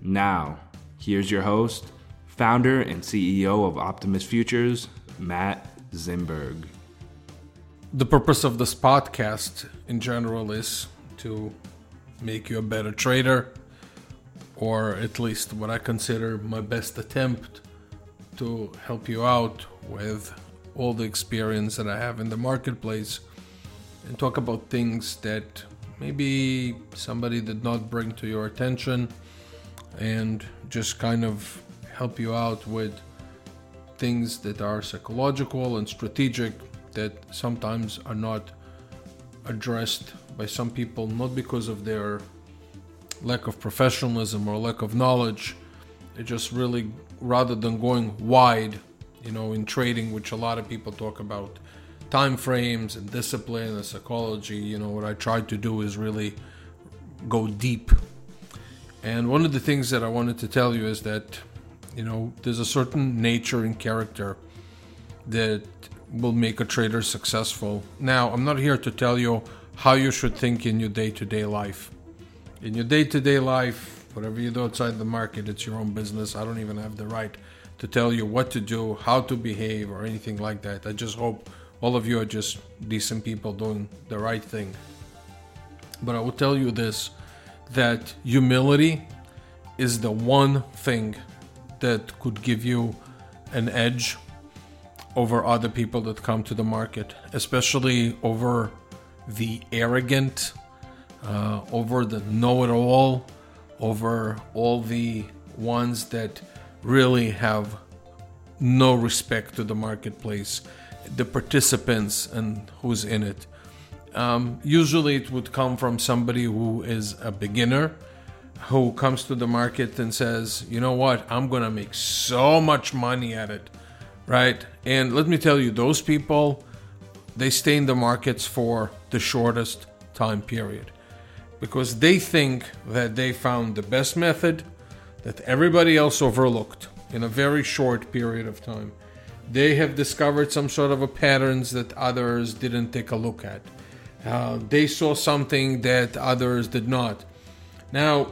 Now, here's your host, founder and CEO of Optimus Futures, Matt Zimberg. The purpose of this podcast in general is to make you a better trader, or at least what I consider my best attempt to help you out with all the experience that I have in the marketplace and talk about things that maybe somebody did not bring to your attention and just kind of help you out with things that are psychological and strategic that sometimes are not addressed by some people, not because of their lack of professionalism or lack of knowledge. It just really, rather than going wide, you know, in trading, which a lot of people talk about time frames and discipline and psychology, you know, what I try to do is really go deep and one of the things that I wanted to tell you is that, you know, there's a certain nature and character that will make a trader successful. Now, I'm not here to tell you how you should think in your day to day life. In your day to day life, whatever you do outside the market, it's your own business. I don't even have the right to tell you what to do, how to behave, or anything like that. I just hope all of you are just decent people doing the right thing. But I will tell you this that humility is the one thing that could give you an edge over other people that come to the market, especially over the arrogant, uh, over the know it all, over all the ones that really have no respect to the marketplace, the participants, and who's in it. Um, usually, it would come from somebody who is a beginner who comes to the market and says, you know what, I'm going to make so much money at it, right? And let me tell you, those people, they stay in the markets for the shortest time period because they think that they found the best method that everybody else overlooked in a very short period of time. They have discovered some sort of a patterns that others didn't take a look at. Uh, they saw something that others did not. Now,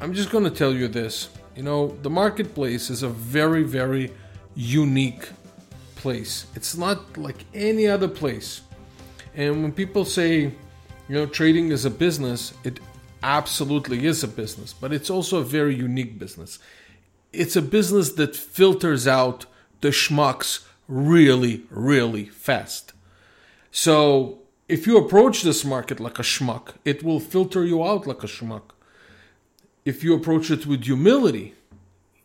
I'm just going to tell you this. You know, the marketplace is a very, very unique place. It's not like any other place. And when people say, you know, trading is a business, it absolutely is a business, but it's also a very unique business. It's a business that filters out the schmucks really, really fast. So if you approach this market like a schmuck, it will filter you out like a schmuck. If you approach it with humility,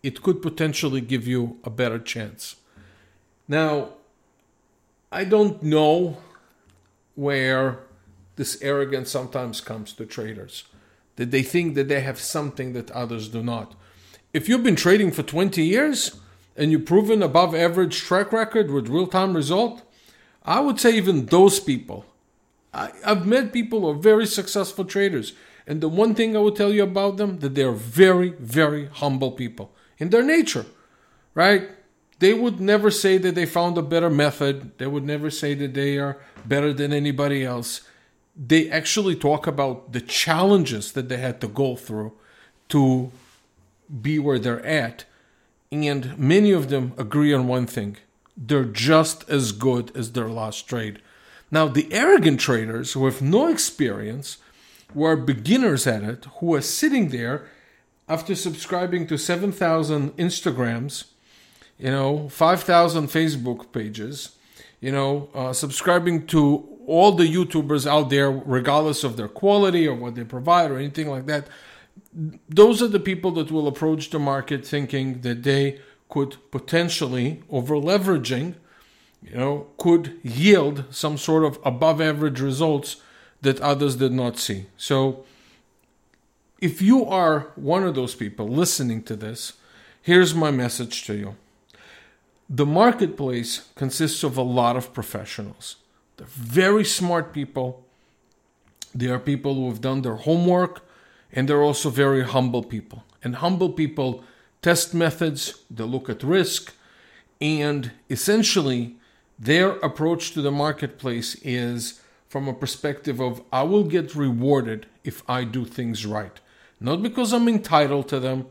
it could potentially give you a better chance. Now, I don't know where this arrogance sometimes comes to traders, that they think that they have something that others do not. If you've been trading for 20 years and you've proven above average track record with real time result, I would say even those people I, I've met people who are very successful traders. And the one thing I will tell you about them that they're very, very humble people in their nature, right? They would never say that they found a better method. They would never say that they are better than anybody else. They actually talk about the challenges that they had to go through to be where they're at. And many of them agree on one thing they're just as good as their last trade. Now, the arrogant traders who have no experience, who are beginners at it, who are sitting there after subscribing to 7,000 Instagrams, you know, 5,000 Facebook pages, you know, uh, subscribing to all the YouTubers out there, regardless of their quality or what they provide or anything like that, those are the people that will approach the market thinking that they could potentially, over leveraging, you know, could yield some sort of above average results that others did not see. So, if you are one of those people listening to this, here's my message to you. The marketplace consists of a lot of professionals. They're very smart people. They are people who have done their homework, and they're also very humble people. And humble people test methods, they look at risk, and essentially their approach to the marketplace is from a perspective of I will get rewarded if I do things right. Not because I'm entitled to them,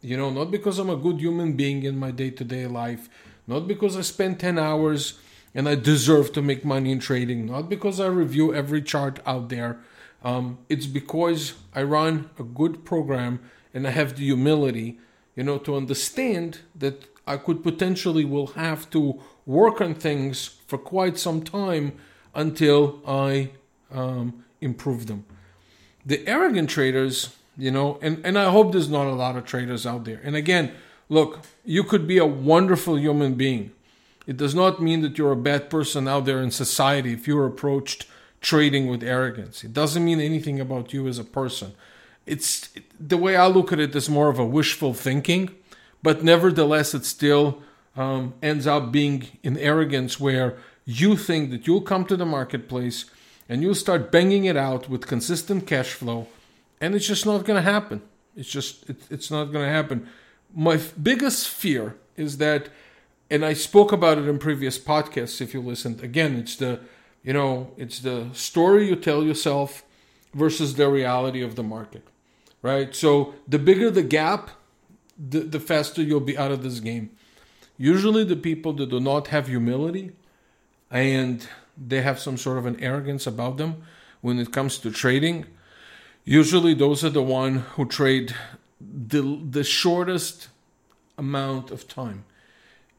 you know, not because I'm a good human being in my day to day life, not because I spend 10 hours and I deserve to make money in trading, not because I review every chart out there. Um, it's because I run a good program and I have the humility, you know, to understand that I could potentially will have to work on things for quite some time until I um, improve them. The arrogant traders, you know, and, and I hope there's not a lot of traders out there. And again, look, you could be a wonderful human being. It does not mean that you're a bad person out there in society if you're approached trading with arrogance. It doesn't mean anything about you as a person. It's the way I look at it is more of a wishful thinking, but nevertheless, it still um, ends up being in arrogance where you think that you'll come to the marketplace and you'll start banging it out with consistent cash flow, and it's just not going to happen. It's just it, it's not going to happen. My f- biggest fear is that, and I spoke about it in previous podcasts. If you listened, again, it's the you know it's the story you tell yourself versus the reality of the market, right? So the bigger the gap, the the faster you'll be out of this game. Usually, the people that do not have humility and they have some sort of an arrogance about them when it comes to trading. Usually, those are the one who trade the the shortest amount of time.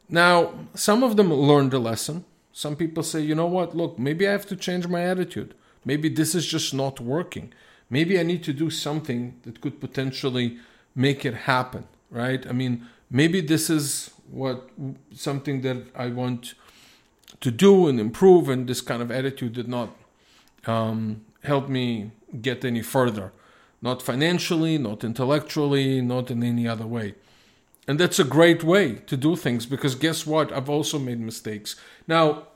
Now, some of them learned the lesson. Some people say, you know what? Look, maybe I have to change my attitude. Maybe this is just not working. Maybe I need to do something that could potentially make it happen, right? I mean, maybe this is what something that I want to do and improve, and this kind of attitude did not um, help me get any further. Not financially, not intellectually, not in any other way. And that's a great way to do things because guess what? I've also made mistakes. Now,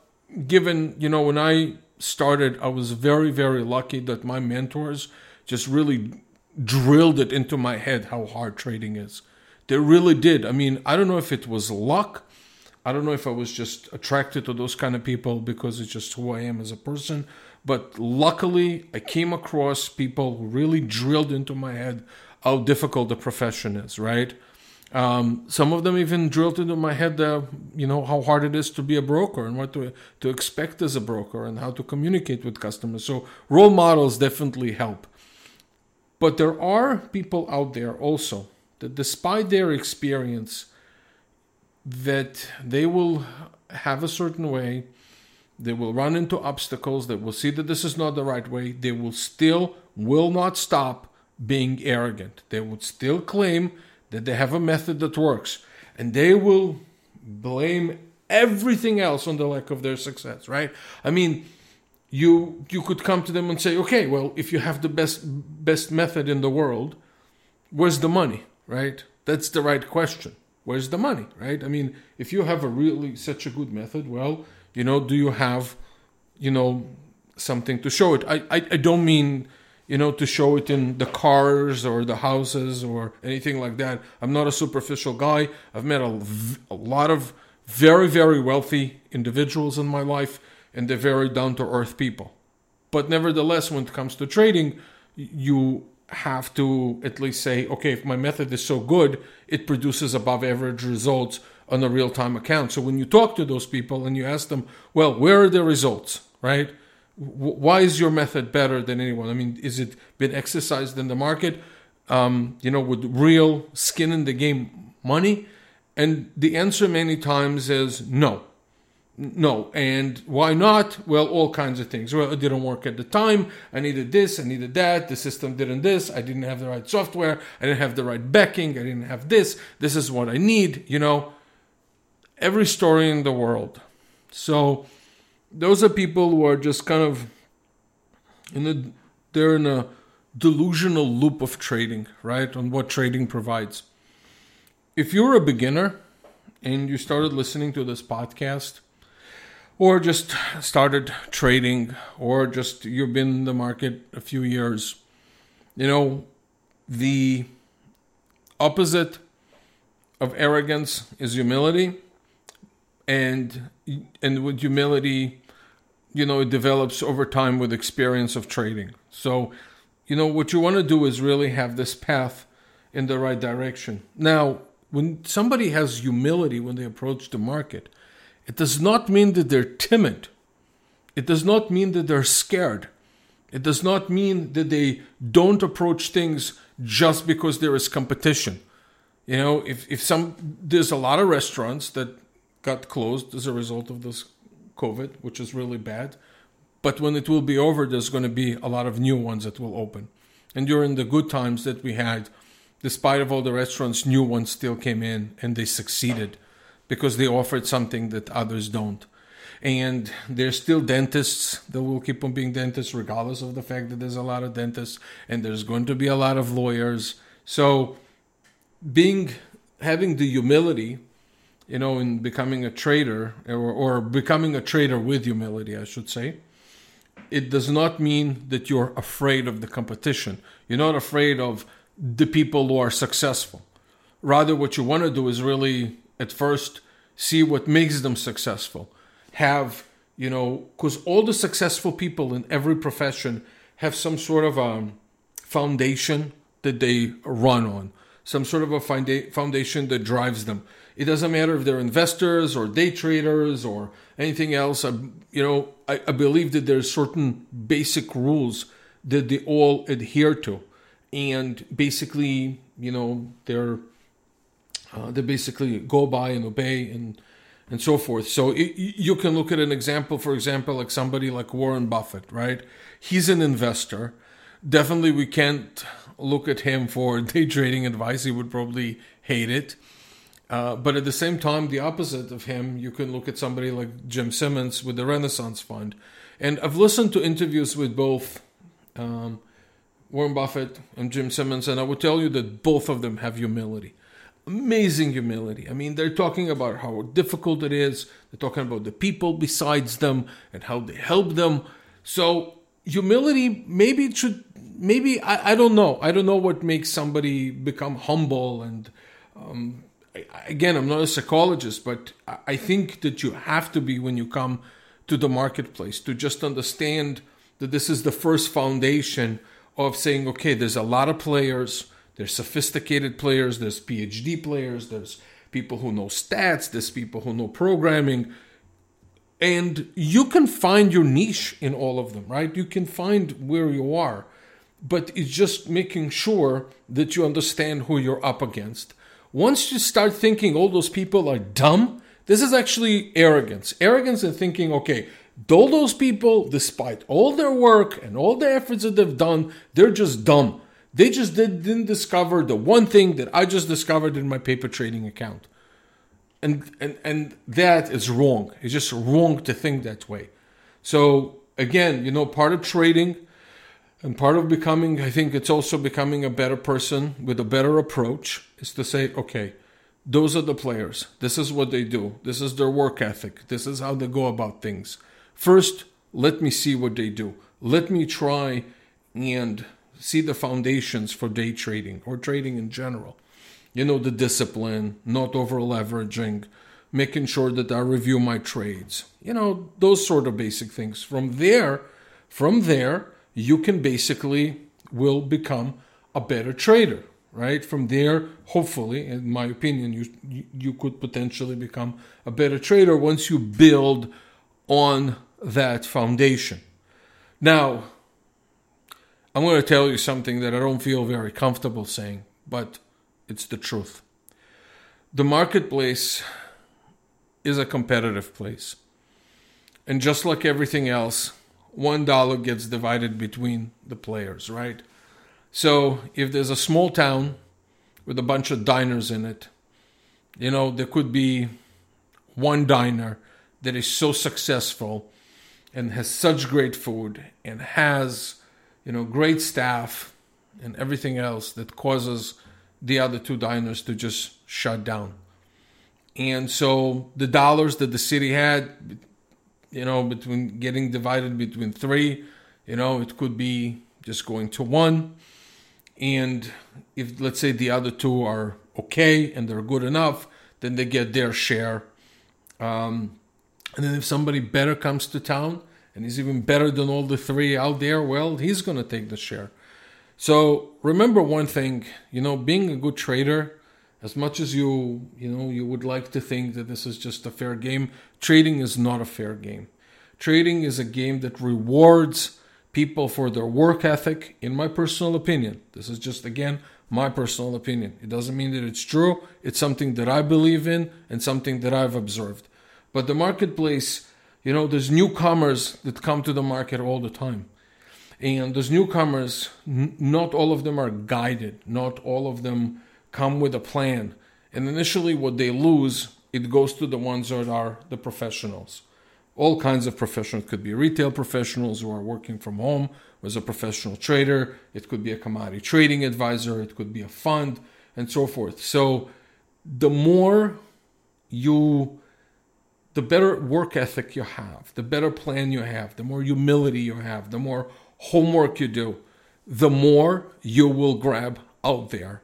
given, you know, when I started, I was very, very lucky that my mentors just really drilled it into my head how hard trading is. They really did. I mean, I don't know if it was luck I don't know if I was just attracted to those kind of people because it's just who I am as a person. But luckily, I came across people who really drilled into my head how difficult the profession is, right? Um, some of them even drilled into my head, uh, you know, how hard it is to be a broker and what to, to expect as a broker and how to communicate with customers. So, role models definitely help. But there are people out there also that, despite their experience, that they will have a certain way, they will run into obstacles, they will see that this is not the right way, they will still will not stop being arrogant. They would still claim that they have a method that works, and they will blame everything else on the lack of their success, right? I mean, you you could come to them and say, okay, well, if you have the best best method in the world, where's the money, right? That's the right question where's the money, right? I mean, if you have a really such a good method, well, you know, do you have, you know, something to show it? I, I, I don't mean, you know, to show it in the cars or the houses or anything like that. I'm not a superficial guy. I've met a, a lot of very, very wealthy individuals in my life, and they're very down to earth people. But nevertheless, when it comes to trading, you have to at least say, okay, if my method is so good, it produces above average results on a real time account. So when you talk to those people and you ask them, well, where are the results, right? Why is your method better than anyone? I mean, is it been exercised in the market? um, you know, with real skin in the game money? And the answer many times is no. No. And why not? Well, all kinds of things. Well, it didn't work at the time. I needed this, I needed that. The system didn't this. I didn't have the right software. I didn't have the right backing. I didn't have this. This is what I need, you know. Every story in the world. So, those are people who are just kind of in a they're in a delusional loop of trading, right? On what trading provides. If you're a beginner and you started listening to this podcast, or just started trading, or just you've been in the market a few years, you know, the opposite of arrogance is humility. And and with humility, you know, it develops over time with experience of trading. So, you know, what you want to do is really have this path in the right direction. Now, when somebody has humility when they approach the market, it does not mean that they're timid. It does not mean that they're scared. It does not mean that they don't approach things just because there is competition. You know, if, if some there's a lot of restaurants that got closed as a result of this COVID, which is really bad. But when it will be over, there's going to be a lot of new ones that will open. And during the good times that we had, despite of all the restaurants, new ones still came in and they succeeded because they offered something that others don't. And there's still dentists that will keep on being dentists, regardless of the fact that there's a lot of dentists and there's going to be a lot of lawyers. So, being having the humility you know, in becoming a trader or, or becoming a trader with humility, I should say, it does not mean that you're afraid of the competition. You're not afraid of the people who are successful. Rather, what you want to do is really, at first, see what makes them successful. Have, you know, because all the successful people in every profession have some sort of a um, foundation that they run on, some sort of a foundation that drives them. It doesn't matter if they're investors or day traders or anything else. I, you know, I, I believe that there's certain basic rules that they all adhere to, and basically, you know, they're uh, they basically go by and obey and and so forth. So it, you can look at an example, for example, like somebody like Warren Buffett, right? He's an investor. Definitely, we can't look at him for day trading advice. He would probably hate it. Uh, but at the same time, the opposite of him, you can look at somebody like Jim Simmons with the Renaissance Fund. And I've listened to interviews with both um, Warren Buffett and Jim Simmons, and I would tell you that both of them have humility. Amazing humility. I mean, they're talking about how difficult it is, they're talking about the people besides them and how they help them. So, humility, maybe it should, maybe, I, I don't know. I don't know what makes somebody become humble and um, again, I'm not a psychologist, but I think that you have to be when you come to the marketplace to just understand that this is the first foundation of saying, okay, there's a lot of players, there's sophisticated players, there's PhD players, there's people who know stats, there's people who know programming. And you can find your niche in all of them, right? You can find where you are, but it's just making sure that you understand who you're up against once you start thinking all those people are dumb, this is actually arrogance. Arrogance and thinking, okay, all those people, despite all their work and all the efforts that they've done, they're just dumb. They just did, didn't discover the one thing that I just discovered in my paper trading account. And, and, and that is wrong. It's just wrong to think that way. So, again, you know, part of trading and part of becoming, I think it's also becoming a better person with a better approach is to say, okay, those are the players. This is what they do. This is their work ethic. This is how they go about things. First, let me see what they do. Let me try and see the foundations for day trading or trading in general. You know, the discipline, not over leveraging, making sure that I review my trades. You know, those sort of basic things. From there, from there, you can basically will become a better trader right from there hopefully in my opinion you you could potentially become a better trader once you build on that foundation now I'm going to tell you something that I don't feel very comfortable saying, but it's the truth. The marketplace is a competitive place. And just like everything else, one dollar gets divided between the players, right? So if there's a small town with a bunch of diners in it, you know, there could be one diner that is so successful and has such great food and has, you know, great staff and everything else that causes the other two diners to just shut down. And so the dollars that the city had, you know, between getting divided between three, you know, it could be just going to one. And if, let's say, the other two are okay and they're good enough, then they get their share. Um, and then if somebody better comes to town and he's even better than all the three out there, well, he's going to take the share. So remember one thing, you know, being a good trader, as much as you, you know, you would like to think that this is just a fair game, trading is not a fair game. Trading is a game that rewards people for their work ethic, in my personal opinion. This is just, again, my personal opinion. It doesn't mean that it's true. It's something that I believe in and something that I've observed. But the marketplace, you know, there's newcomers that come to the market all the time. And those newcomers, n- not all of them are guided, not all of them come with a plan. And initially, what they lose, it goes to the ones that are the professionals. All kinds of professionals could be retail professionals who are working from home, as a professional trader, it could be a commodity trading advisor, it could be a fund, and so forth. So, the more you the better work ethic you have, the better plan you have, the more humility you have, the more homework you do, the more you will grab out there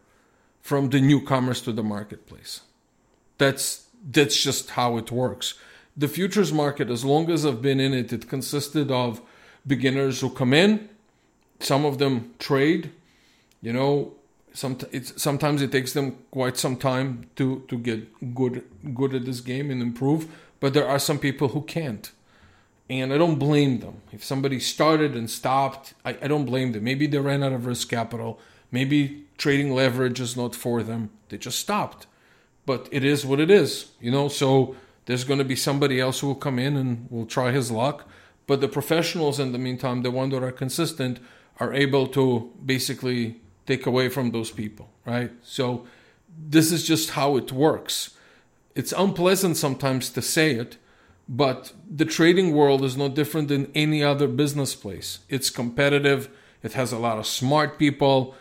from the newcomers to the marketplace. That's that's just how it works. The futures market, as long as I've been in it, it consisted of beginners who come in. Some of them trade. You know, some sometimes it takes them quite some time to to get good good at this game and improve but there are some people who can't. And I don't blame them. If somebody started and stopped, I, I don't blame them. Maybe they ran out of risk capital. Maybe trading leverage is not for them. They just stopped. But it is what it is, you know. So there's going to be somebody else who will come in and will try his luck. But the professionals, in the meantime, the ones that are consistent, are able to basically take away from those people, right? So this is just how it works. It's unpleasant sometimes to say it, but the trading world is no different than any other business place. It's competitive, it has a lot of smart people,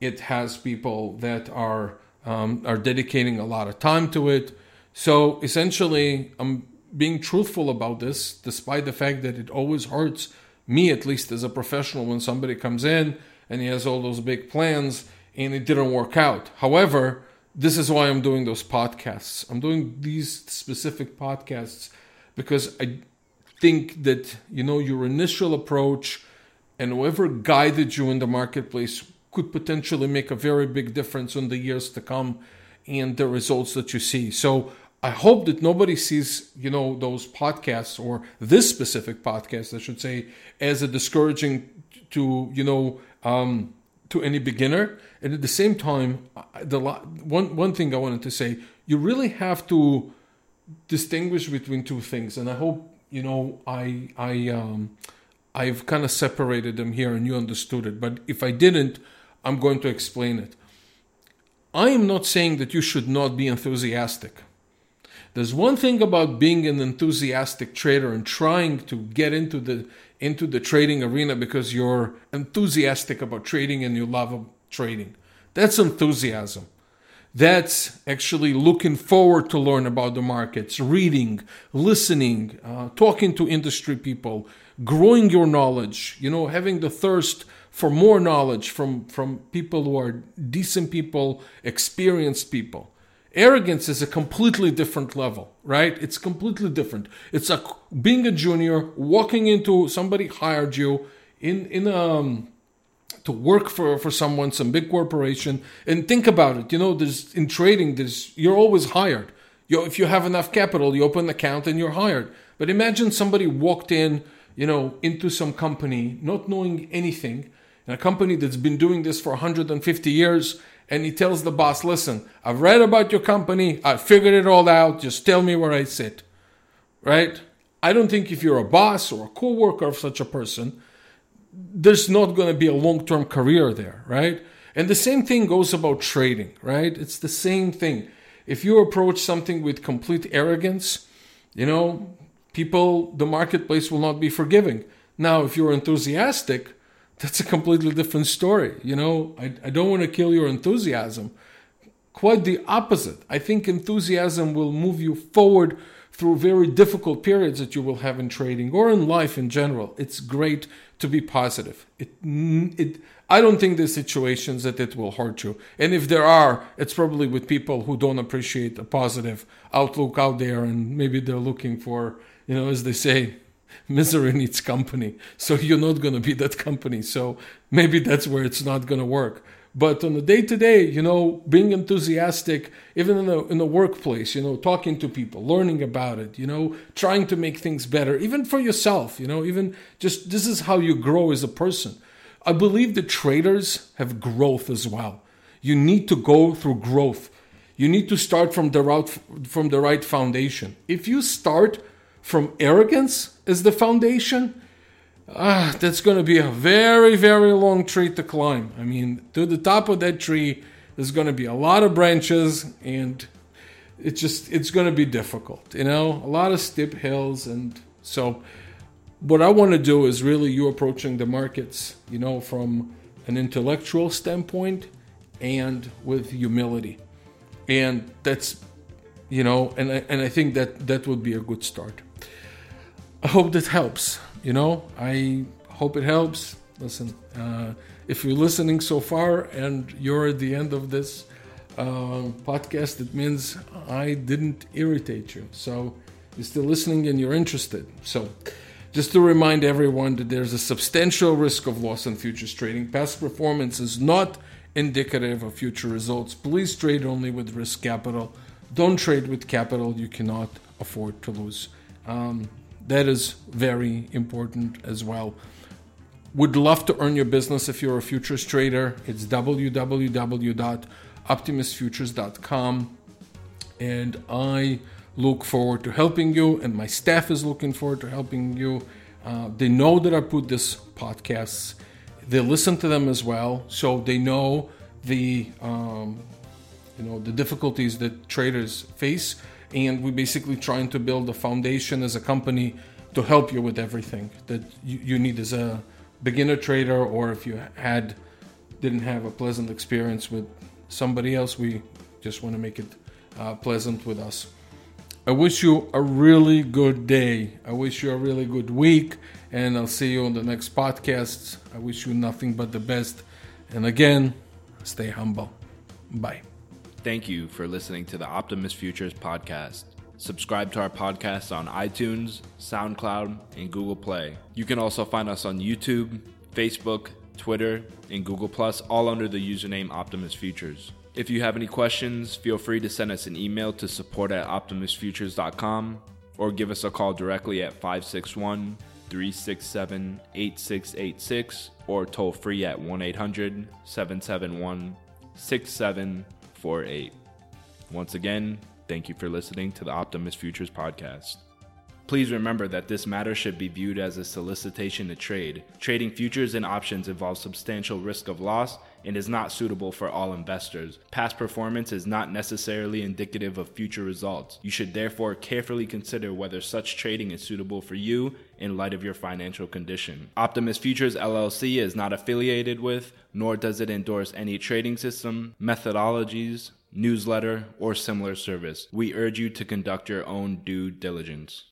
it has people that are um, are dedicating a lot of time to it. So essentially, I'm being truthful about this, despite the fact that it always hurts me, at least as a professional, when somebody comes in and he has all those big plans and it didn't work out. However, this is why I'm doing those podcasts. I'm doing these specific podcasts because I think that you know your initial approach and whoever guided you in the marketplace could potentially make a very big difference in the years to come and the results that you see. So I hope that nobody sees, you know, those podcasts or this specific podcast, I should say, as a discouraging to, you know, um, to any beginner. And at the same time, the one one thing I wanted to say, you really have to distinguish between two things, and I hope you know I I um, I've kind of separated them here, and you understood it. But if I didn't, I'm going to explain it. I am not saying that you should not be enthusiastic. There's one thing about being an enthusiastic trader and trying to get into the into the trading arena because you're enthusiastic about trading and you love trading. That's enthusiasm. That's actually looking forward to learn about the markets, reading, listening, uh, talking to industry people, growing your knowledge, you know, having the thirst for more knowledge from, from people who are decent people, experienced people. Arrogance is a completely different level, right? It's completely different. It's like being a junior, walking into somebody hired you in in um to work for for someone, some big corporation, and think about it. You know, there's in trading, there's you're always hired. You if you have enough capital, you open an account and you're hired. But imagine somebody walked in, you know, into some company not knowing anything, in a company that's been doing this for 150 years, and he tells the boss, Listen, I've read about your company, I figured it all out, just tell me where I sit. Right? I don't think if you're a boss or a co worker of such a person, there's not going to be a long term career there, right? And the same thing goes about trading, right? It's the same thing. If you approach something with complete arrogance, you know, people, the marketplace will not be forgiving. Now, if you're enthusiastic, that's a completely different story. You know, I, I don't want to kill your enthusiasm. Quite the opposite. I think enthusiasm will move you forward through very difficult periods that you will have in trading or in life in general. It's great to be positive. It, it, I don't think there's situations that it will hurt you. And if there are, it's probably with people who don't appreciate a positive outlook out there and maybe they're looking for, you know, as they say, misery needs company. So you're not going to be that company. So maybe that's where it's not going to work. But on the day to day, you know, being enthusiastic, even in the in the workplace, you know, talking to people, learning about it, you know, trying to make things better, even for yourself, you know, even just this is how you grow as a person. I believe the traders have growth as well. You need to go through growth. You need to start from the right from the right foundation. If you start from arrogance as the foundation, ah, that's going to be a very, very long tree to climb. I mean, to the top of that tree, there's going to be a lot of branches, and it's just it's going to be difficult. You know, a lot of steep hills, and so what I want to do is really you approaching the markets, you know, from an intellectual standpoint and with humility, and that's you know, and I, and I think that that would be a good start. I hope that helps. You know, I hope it helps. Listen, uh, if you're listening so far and you're at the end of this uh, podcast, it means I didn't irritate you. So you're still listening and you're interested. So just to remind everyone that there's a substantial risk of loss in futures trading. Past performance is not indicative of future results. Please trade only with risk capital. Don't trade with capital you cannot afford to lose. Um, that is very important as well. Would love to earn your business if you're a futures trader. It's www.optimusfutures.com. And I look forward to helping you, and my staff is looking forward to helping you. Uh, they know that I put this podcasts. They listen to them as well, so they know the um, you know the difficulties that traders face and we're basically trying to build a foundation as a company to help you with everything that you, need as a beginner trader or if you had didn't have a pleasant experience with somebody else we just want to make it uh, pleasant with us. I wish you a really good day. I wish you a really good week and i'll see you on the next podcast i wish you nothing but the best. And again stay humble. Bye Thank you for listening to the Optimus Futures podcast. Subscribe to our podcast on iTunes, SoundCloud, and Google Play. You can also find us on YouTube, Facebook, Twitter, and Google Plus, all under the username Optimus Futures. If you have any questions, feel free to send us an email to support at optimusfutures.com or give us a call directly at 561 367 8686 or toll free at 1 800 771 6748. Once again, thank you for listening to the Optimus Futures podcast. Please remember that this matter should be viewed as a solicitation to trade. Trading futures and options involves substantial risk of loss and is not suitable for all investors. Past performance is not necessarily indicative of future results. You should therefore carefully consider whether such trading is suitable for you in light of your financial condition. Optimus Futures LLC is not affiliated with, nor does it endorse any trading system, methodologies, newsletter, or similar service. We urge you to conduct your own due diligence.